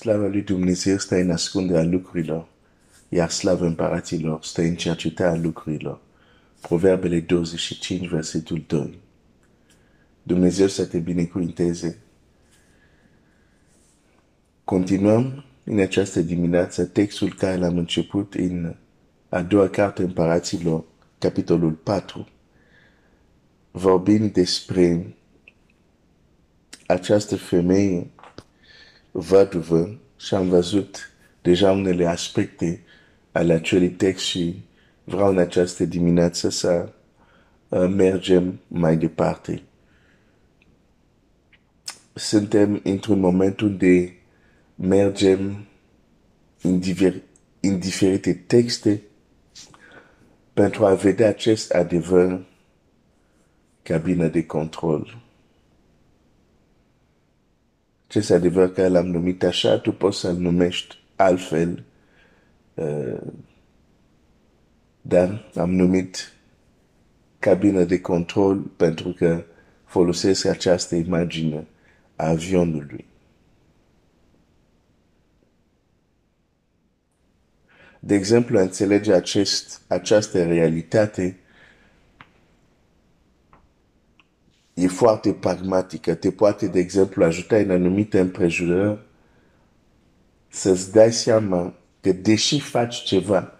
Slava lui Dumnezeu stă în ascunderea lucrurilor, iar slava împăraților stă în cercetarea lucrurilor. Proverbele 25, versetul 2. Dumnezeu să te binecuvinteze. Continuăm în această dimineață textul care l-am început în a doua carte împăraților, capitolul 4. Vorbim despre această femeie văduvă și am văzut deja unele aspecte ale acelui text și vreau în această dimineață să uh, mergem mai departe. Suntem într-un moment unde mergem în, diver, în diferite texte pentru a vedea acest adevăr cabină de control. Acest adevăr care l-am numit așa, tu poți să-l numești altfel, uh, dar am numit cabină de control pentru că folosesc această imagine a avionului. De exemplu, a înțelege acest, această realitate e foarte pragmatică. Te poate, de exemplu, ajuta în anumite împrejurări să-ți dai seama că deși faci ceva,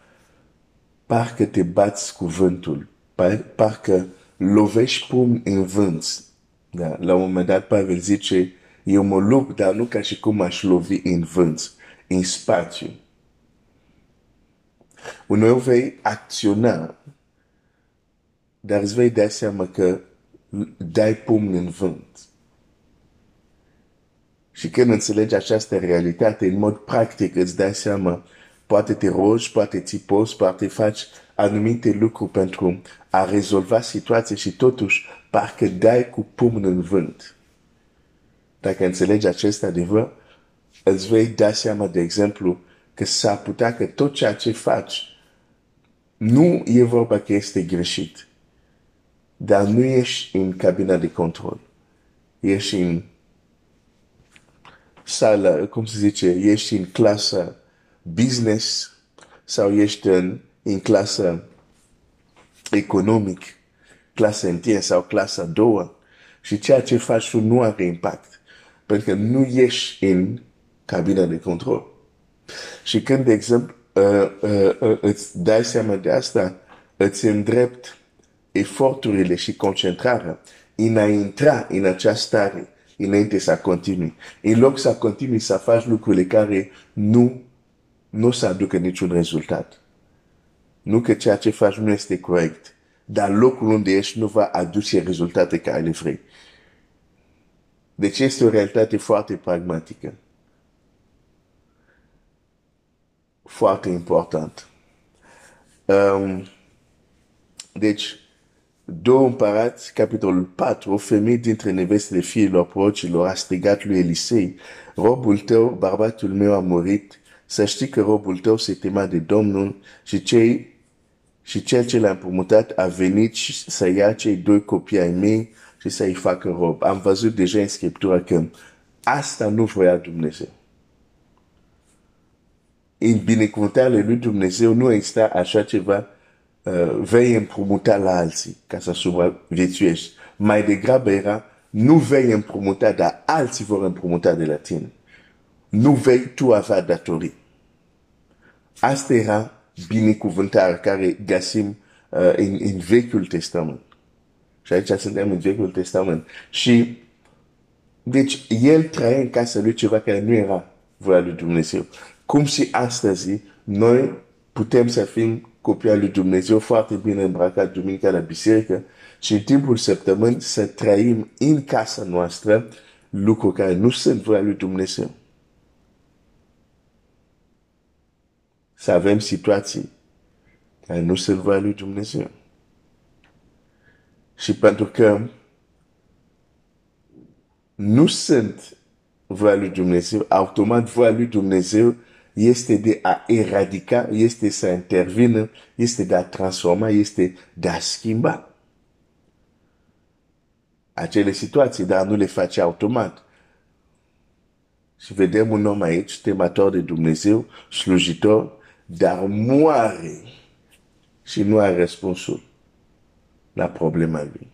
parcă te bați cu vântul, par, parcă lovești pum în vânt. Da? La un moment dat, Pavel zice, eu mă lupt, dar nu ca și cum aș lovi în vânt, în spațiu. Uneori vei acționa, dar îți vei da seama că dai pumn în vânt. Și când înțelegi această realitate, în mod practic îți dai seama, poate te rogi, poate ți poți, poate faci anumite lucruri pentru a rezolva situația și totuși parcă dai cu pumn în vânt. Dacă înțelegi acest adevăr, îți vei da seama, de exemplu, că s-ar putea că tot ceea ce faci nu e vorba că este greșit, dar nu ești în cabina de control. Ești în sală, cum se zice, ești în clasă business sau ești în, în clasă economic, clasă întâi sau clasa două și ceea ce faci tu nu are impact pentru că nu ești în cabina de control. Și când, de exemplu, uh, uh, uh, îți dai seama de asta, îți îndrept eforturile și concentrarea în a intra în această stare înainte să continui. În loc să continui să faci lucrurile care nu, nu să aducă niciun rezultat. Nu că ceea ce faci nu este corect, dar locul unde ești nu va aduce rezultate care le vrei. Deci este o realitate foarte pragmatică. Foarte important. Um, deci, două împărați, capitolul 4, o femeie dintre nevestele fiilor porcilor a strigat lui Elisei, robul tău, bărbatul meu a murit, să știi că robul tău se tema de Domnul și cei și cel ce l-a împrumutat a venit să ia cei doi copii ai mei și să-i facă rob. Am văzut deja în Scriptură că asta nu voia Dumnezeu. În binecuvântarea lui Dumnezeu nu exista așa ceva uh, vei împrumuta la alții ca să supraviețuiești. Mai degrabă era nu vei împrumuta, dar alții vor împrumuta de la tine. Nu vei tu avea datorii. Asta era binecuvântarea care găsim uh, în, în Vechiul Testament. Și aici suntem în Vechiul Testament. Și deci el trăia în casa lui ceva care nu era voia lui Dumnezeu. Cum și astăzi noi putem să fim copii lui Dumnezeu foarte bine îmbrăcat duminica la biserică și în timpul săptămânii să trăim în casa noastră lucruri care nu sunt voia lui Dumnezeu. Să avem situații care nu sunt voia lui Dumnezeu. Și pentru că nu sunt voia lui Dumnezeu, automat voia lui Dumnezeu este de a eradica, este să intervină, este de a transforma, este de a schimba acele situații, dar nu le face automat. Și vedem un om aici, temator de Dumnezeu, slujitor, dar moare și nu are răspunsul la problema lui.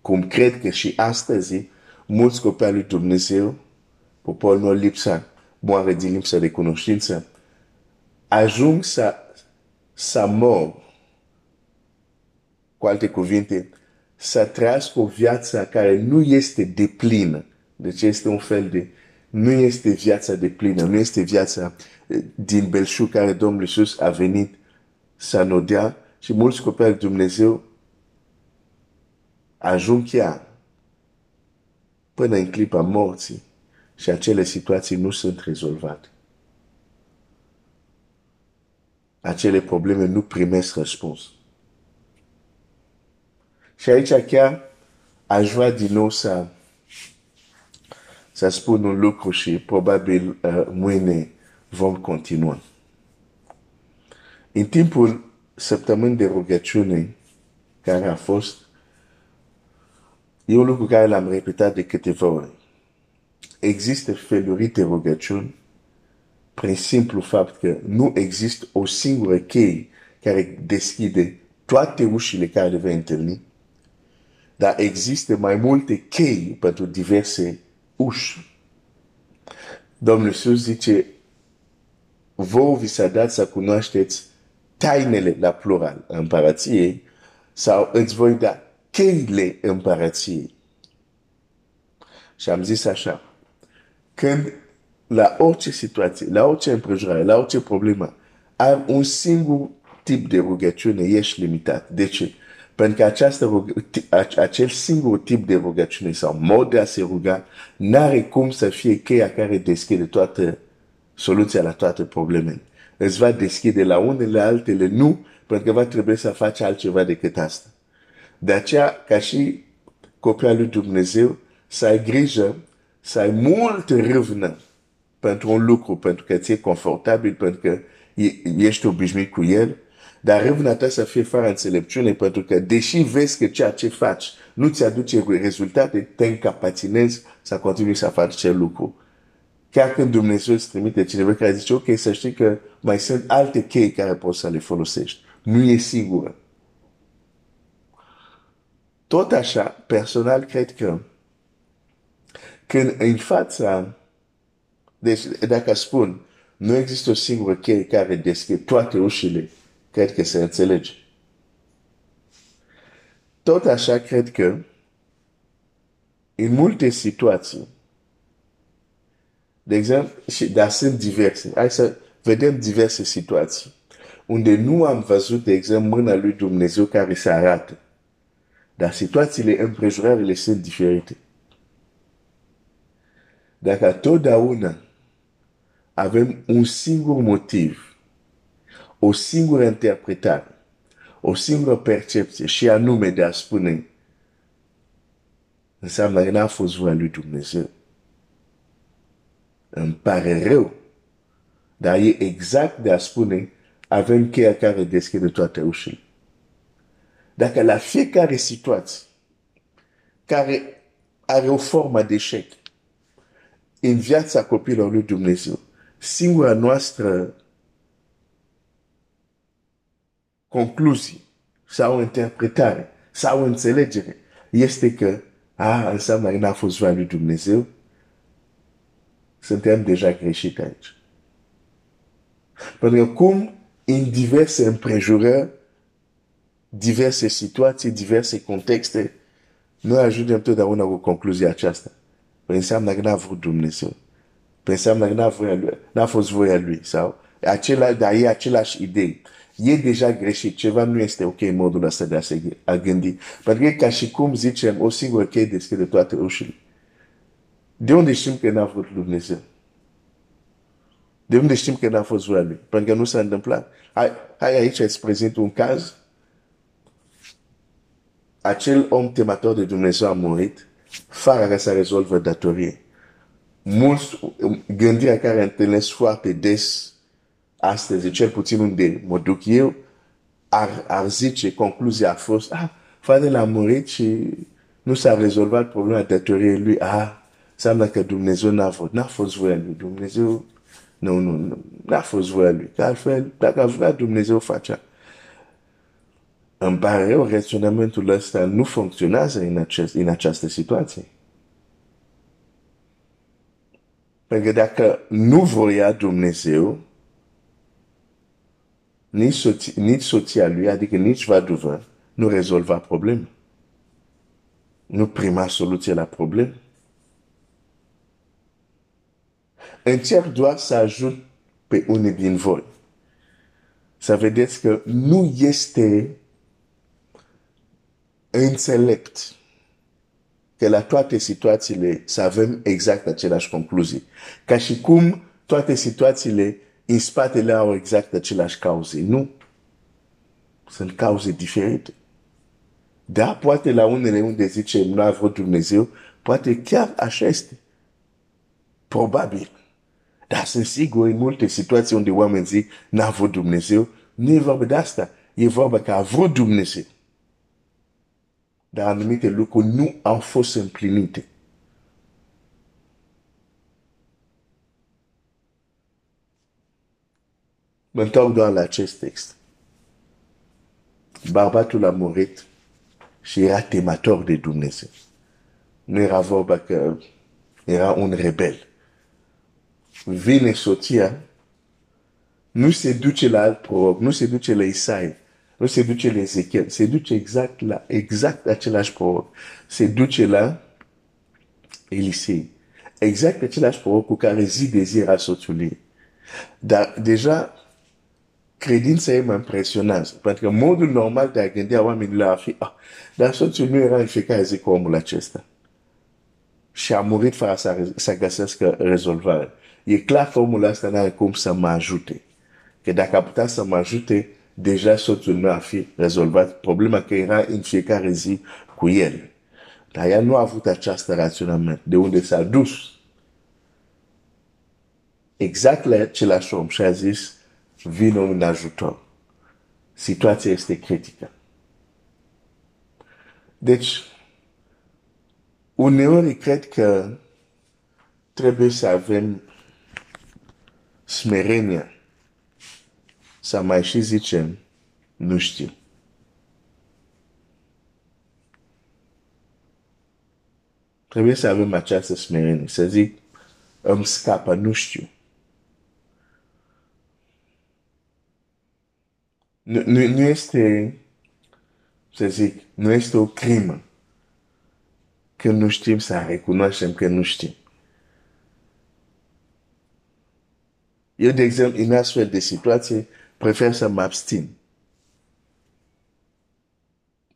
Cum cred că și astăzi mulți copii lui Dumnezeu, poporul meu lipsa, moare din lipsa de cunoștință, ajung să, să mor. Cu alte cuvinte, să trăiască o viață care nu este deplină. Deci este un fel de, nu este viața deplină, nu este viața eh, din belșug care Domnul Iisus a venit să nodea și mulți copii al Dumnezeu ajung chiar până în clipa morții și acele situații nu sunt rezolvate. Acele probleme nu primesc răspuns. Și aici chiar aș vrea din nou să, să spun un lucru și probabil uh, mâine vom continua. În timpul săptămânii de rugăciune care a fost, e un lucru care l-am repetat de câteva ori. Există feluri de rugăciuni prin simplu fapt că nu există o singură cheie care deschide toate ușile care le vei întâlni, dar există mai multe chei pentru diverse uși. Domnul Iisus zice, vouă vi s-a dat să cunoașteți tainele la plural împărăției sau îți voi da cheile împărăției. Și am zis așa, când la orice situație, la orice împrejurare, la orice problemă, am un singur tip de rugăciune, ești limitat. De ce? Pentru că această acel singur tip de rugăciune sau mod de a se ruga n-are cum să fie cheia care deschide toată soluția la toate problemele. Îți va deschide la unele, altele nu, pentru că va trebui să faci altceva decât asta. De aceea, ca și copia lui Dumnezeu, să ai grijă, să ai mult râvnă pentru un lucru, pentru că ți-e confortabil, pentru că ești obișnuit cu el, dar râvna ta să fie fără înțelepciune, pentru că deși vezi că ceea ce faci nu ți aduce rezultate, te încapacinezi să continui să faci acel lucru. Chiar când Dumnezeu îți trimite cineva care zice, ok, să știi că mai sunt alte chei care poți să le folosești. Nu e sigură. Tot așa, personal, cred că când în fața, deci dacă spun, nu există o singură cheie care deschide toate ușile cred că se înțelege. Tot așa cred că în multe situații, de exemplu, și dar sunt diverse. Hai să vedem diverse situații unde nu am văzut, de exemplu, mâna lui Dumnezeu care se arată. Dar situațiile împrejurările sunt diferite. Dacă totdeauna avem un singur motiv o singură interpretare, o singură percepție și anume de a spune înseamnă că n-a fost voia lui Dumnezeu. Îmi pare rău, dar e exact de a spune avem cheia care deschide toate ușile. Dacă la fiecare situație care are o formă de eșec în viața copilor lui Dumnezeu, singura noastră concluzii sau interpretare sau înțelegere este că a, înseamnă că n-a fost voia lui Dumnezeu, suntem deja greșit aici. Pentru că cum în diverse împrejurări, diverse situații, diverse contexte, noi ajungem totdeauna cu concluzia aceasta. Păi înseamnă că n-a vrut Dumnezeu. Păi înseamnă că n-a, voia lui, n-a fost voia lui. Sau acela, dar e același idee e deja greșit, ceva nu este ok în modul ăsta de a se a gândi. Pentru că ca și cum zicem, o singură cheie deschide toate ușile. De unde știm că n-a vrut Dumnezeu? De unde știm că n-a fost voia lui? Pentru că nu s-a întâmplat. Hai, hai aici îți prezint un caz. Acel om temator de Dumnezeu a murit fără ca să rezolvă datorie. Mulți gândirea care întâlnesc foarte des astăzi, cel puțin unde mă duc eu, ar, ar zice, concluzia a fost, ah, fratele a murit și nu s-a rezolvat problema datoriei lui. Ah, înseamnă că Dumnezeu n-a fost, n-a fost voia lui. Dumnezeu, nu, nu, nu, n-a fost voia lui. Că altfel, dacă a vrea, Dumnezeu facea. Îmi pare rău, raționamentul ăsta nu funcționează în, acest, în această situație. Pentru că dacă nu voia Dumnezeu, nici, soț- nici soția lui, adică nici vaduvă, nu rezolva problema. Nu prima soluție la problem. Încerc doar să ajut pe unii din voi. Să vedeți că nu este înțelept că la toate situațiile să avem exact aceleași concluzii. Ca și cum toate situațiile în spatele au exact aceleași cauze. Nu. Sunt cauze diferite. Da, poate la unele unde zice nu a vrut Dumnezeu, poate chiar așa este. Probabil. Dar sunt sigur în multe situații unde oameni zic n-a vrut Dumnezeu, nu e vorba de asta. E vorba că a vrut Dumnezeu. Dar anumite lucruri nu au fost împlinite. Mă întorc doar la acest text. Bărbatul a murit și era temator de Dumnezeu. Nu era vorba că era un rebel. Vine soția, nu se duce la alt proroc, nu se duce la Isaia, nu se duce la Ezechiel, se duce exact la exact același proroc. Se duce la Elisei. Exact același proroc cu care zi de zi era soțul ei. Dar deja credința ei mă impresionează. Pentru că modul normal de a gândi a oamenilor ar fi, ah, dar soțul nu era în fiecare zi cu omul acesta. Și a murit fără să, să găsească rezolvare. E clar că omul ăsta n-are cum să mă ajute. Că dacă a putea să mă ajute, deja soțul nu ar fi rezolvat problema că era în fiecare zi cu el. Dar ea nu a avut această raționament. De unde s-a dus? Exact la același om și a zis, vină un ajutor. Situația este critică. Deci, uneori cred că trebuie să avem smerenia să mai și zicem, nu știu. Trebuie să avem această smerenie, să zic, îmi scapă, nu știu. Nu, nu, nu este, să zic, nu este o crimă că nu știm să recunoaștem că nu știm. Eu, de exemplu, în astfel de situație, prefer să mă abstin.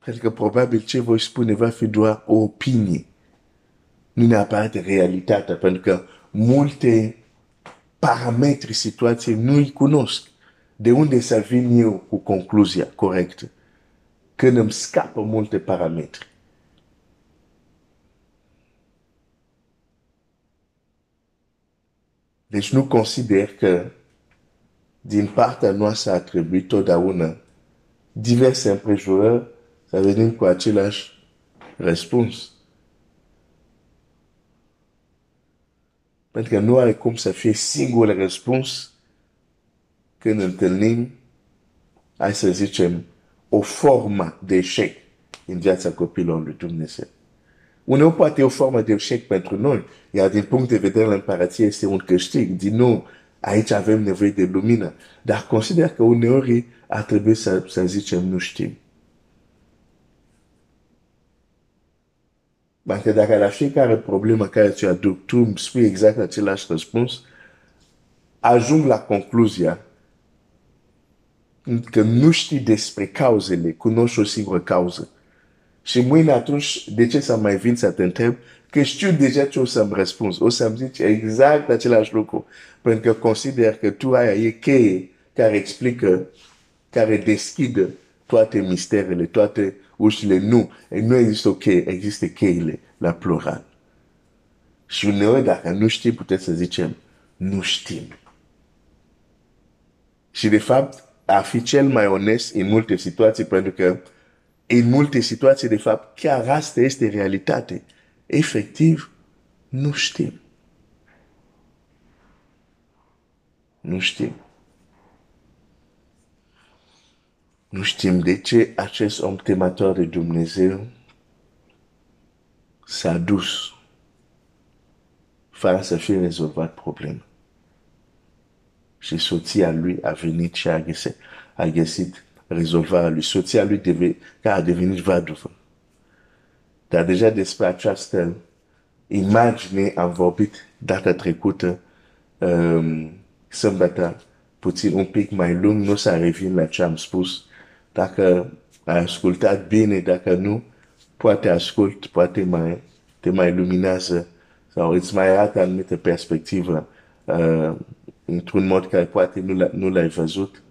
Pentru că probabil ce voi spune va fi doar o opinie. Nu neapărat realitatea, pentru că multe parametri situației nu-i cunosc. De unde să vin eu cu concluzia corectă? Când îmi scapă multe parametri. Deci nu consider că din partea noastră a trebuit totdeauna diverse împrejurări să venim cu același răspuns. Pentru că nu are cum să fie singurul răspuns când întâlnim, hai să zicem, o formă de eșec în viața copilului lui Dumnezeu. Uneori poate o formă de eșec pentru noi, iar din punct de vedere al împărăției este un câștig. Din nou, aici avem nevoie de lumină. Dar consider că uneori ar trebui să, să zicem nu știm. Pentru dacă la fiecare problemă care ți aduc, tu îmi spui exact același răspuns, ajung la concluzia că nu știi despre cauzele, cunoști o singură cauză. Și mâine atunci, de ce să mai vin să te întreb? Că știu deja ce o să-mi răspunzi. O să-mi zici exact același lucru. Pentru că consider că tu aia e cheie care explică, care deschide toate misterele, toate ușile. Nu, nu există o cheie, există cheile la plural. Și uneori, dacă nu știm, putem să zicem, nu știm. Și de fapt, ar fi cel mai onest în multe situații, pentru că în multe situații, de fapt, chiar asta este realitate. Efectiv, Nu știm. Nu știm. Nu știm de ce acest om temător de Dumnezeu s-a dus fără să fie rezolvat problema. Și soția lui a venit și a găsit, a găsit rezolvarea lui. Soția lui deve, care a devenit vaduvă. Dar deja despre această imagine am vorbit data trecută, um, sâmbătă, puțin un pic mai lung, nu să revin la ce am spus. Dacă ai ascultat bine, dacă nu, poate ascult, poate mai, te mai luminează sau îți mai arată anumite perspectivă uh, într-un mod care poate nu, nu l-ai văzut.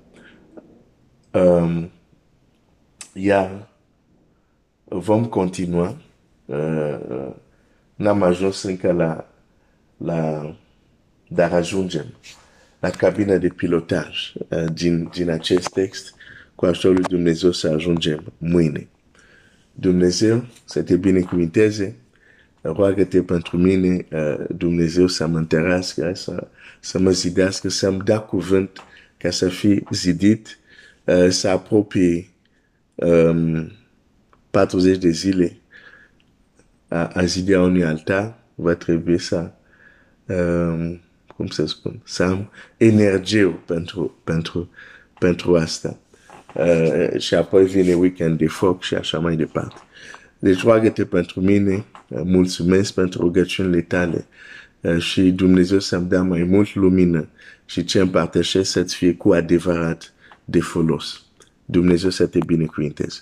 Um, iar vom continua. Uh, n-am ajuns încă la, la dar ajungem la cabina de pilotaj uh, din, din acest text cu ajutorul lui Dumnezeu să ajungem mâine. Dumnezeu să te binecuvinteze, roagă-te pentru mine, uh, Dumnezeu să mă întărească, să, să mă zidească, să-mi dea cuvânt ca să fi zidit, uh, să apropie um, 40 de zile a, a zidia unui altar, va trebui să, um, cum să spun, să am energie pentru, pentru, pentru asta. Uh, și apoi vine weekend de foc și așa mai departe. Deci roagă-te pentru mine, uh, mulțumesc pentru rugăciunile tale uh, și Dumnezeu să-mi dea mai mult lumină și ce împărtășesc să-ți fie cu adevărat de folos. Dumnezeu să te binecuvinteze.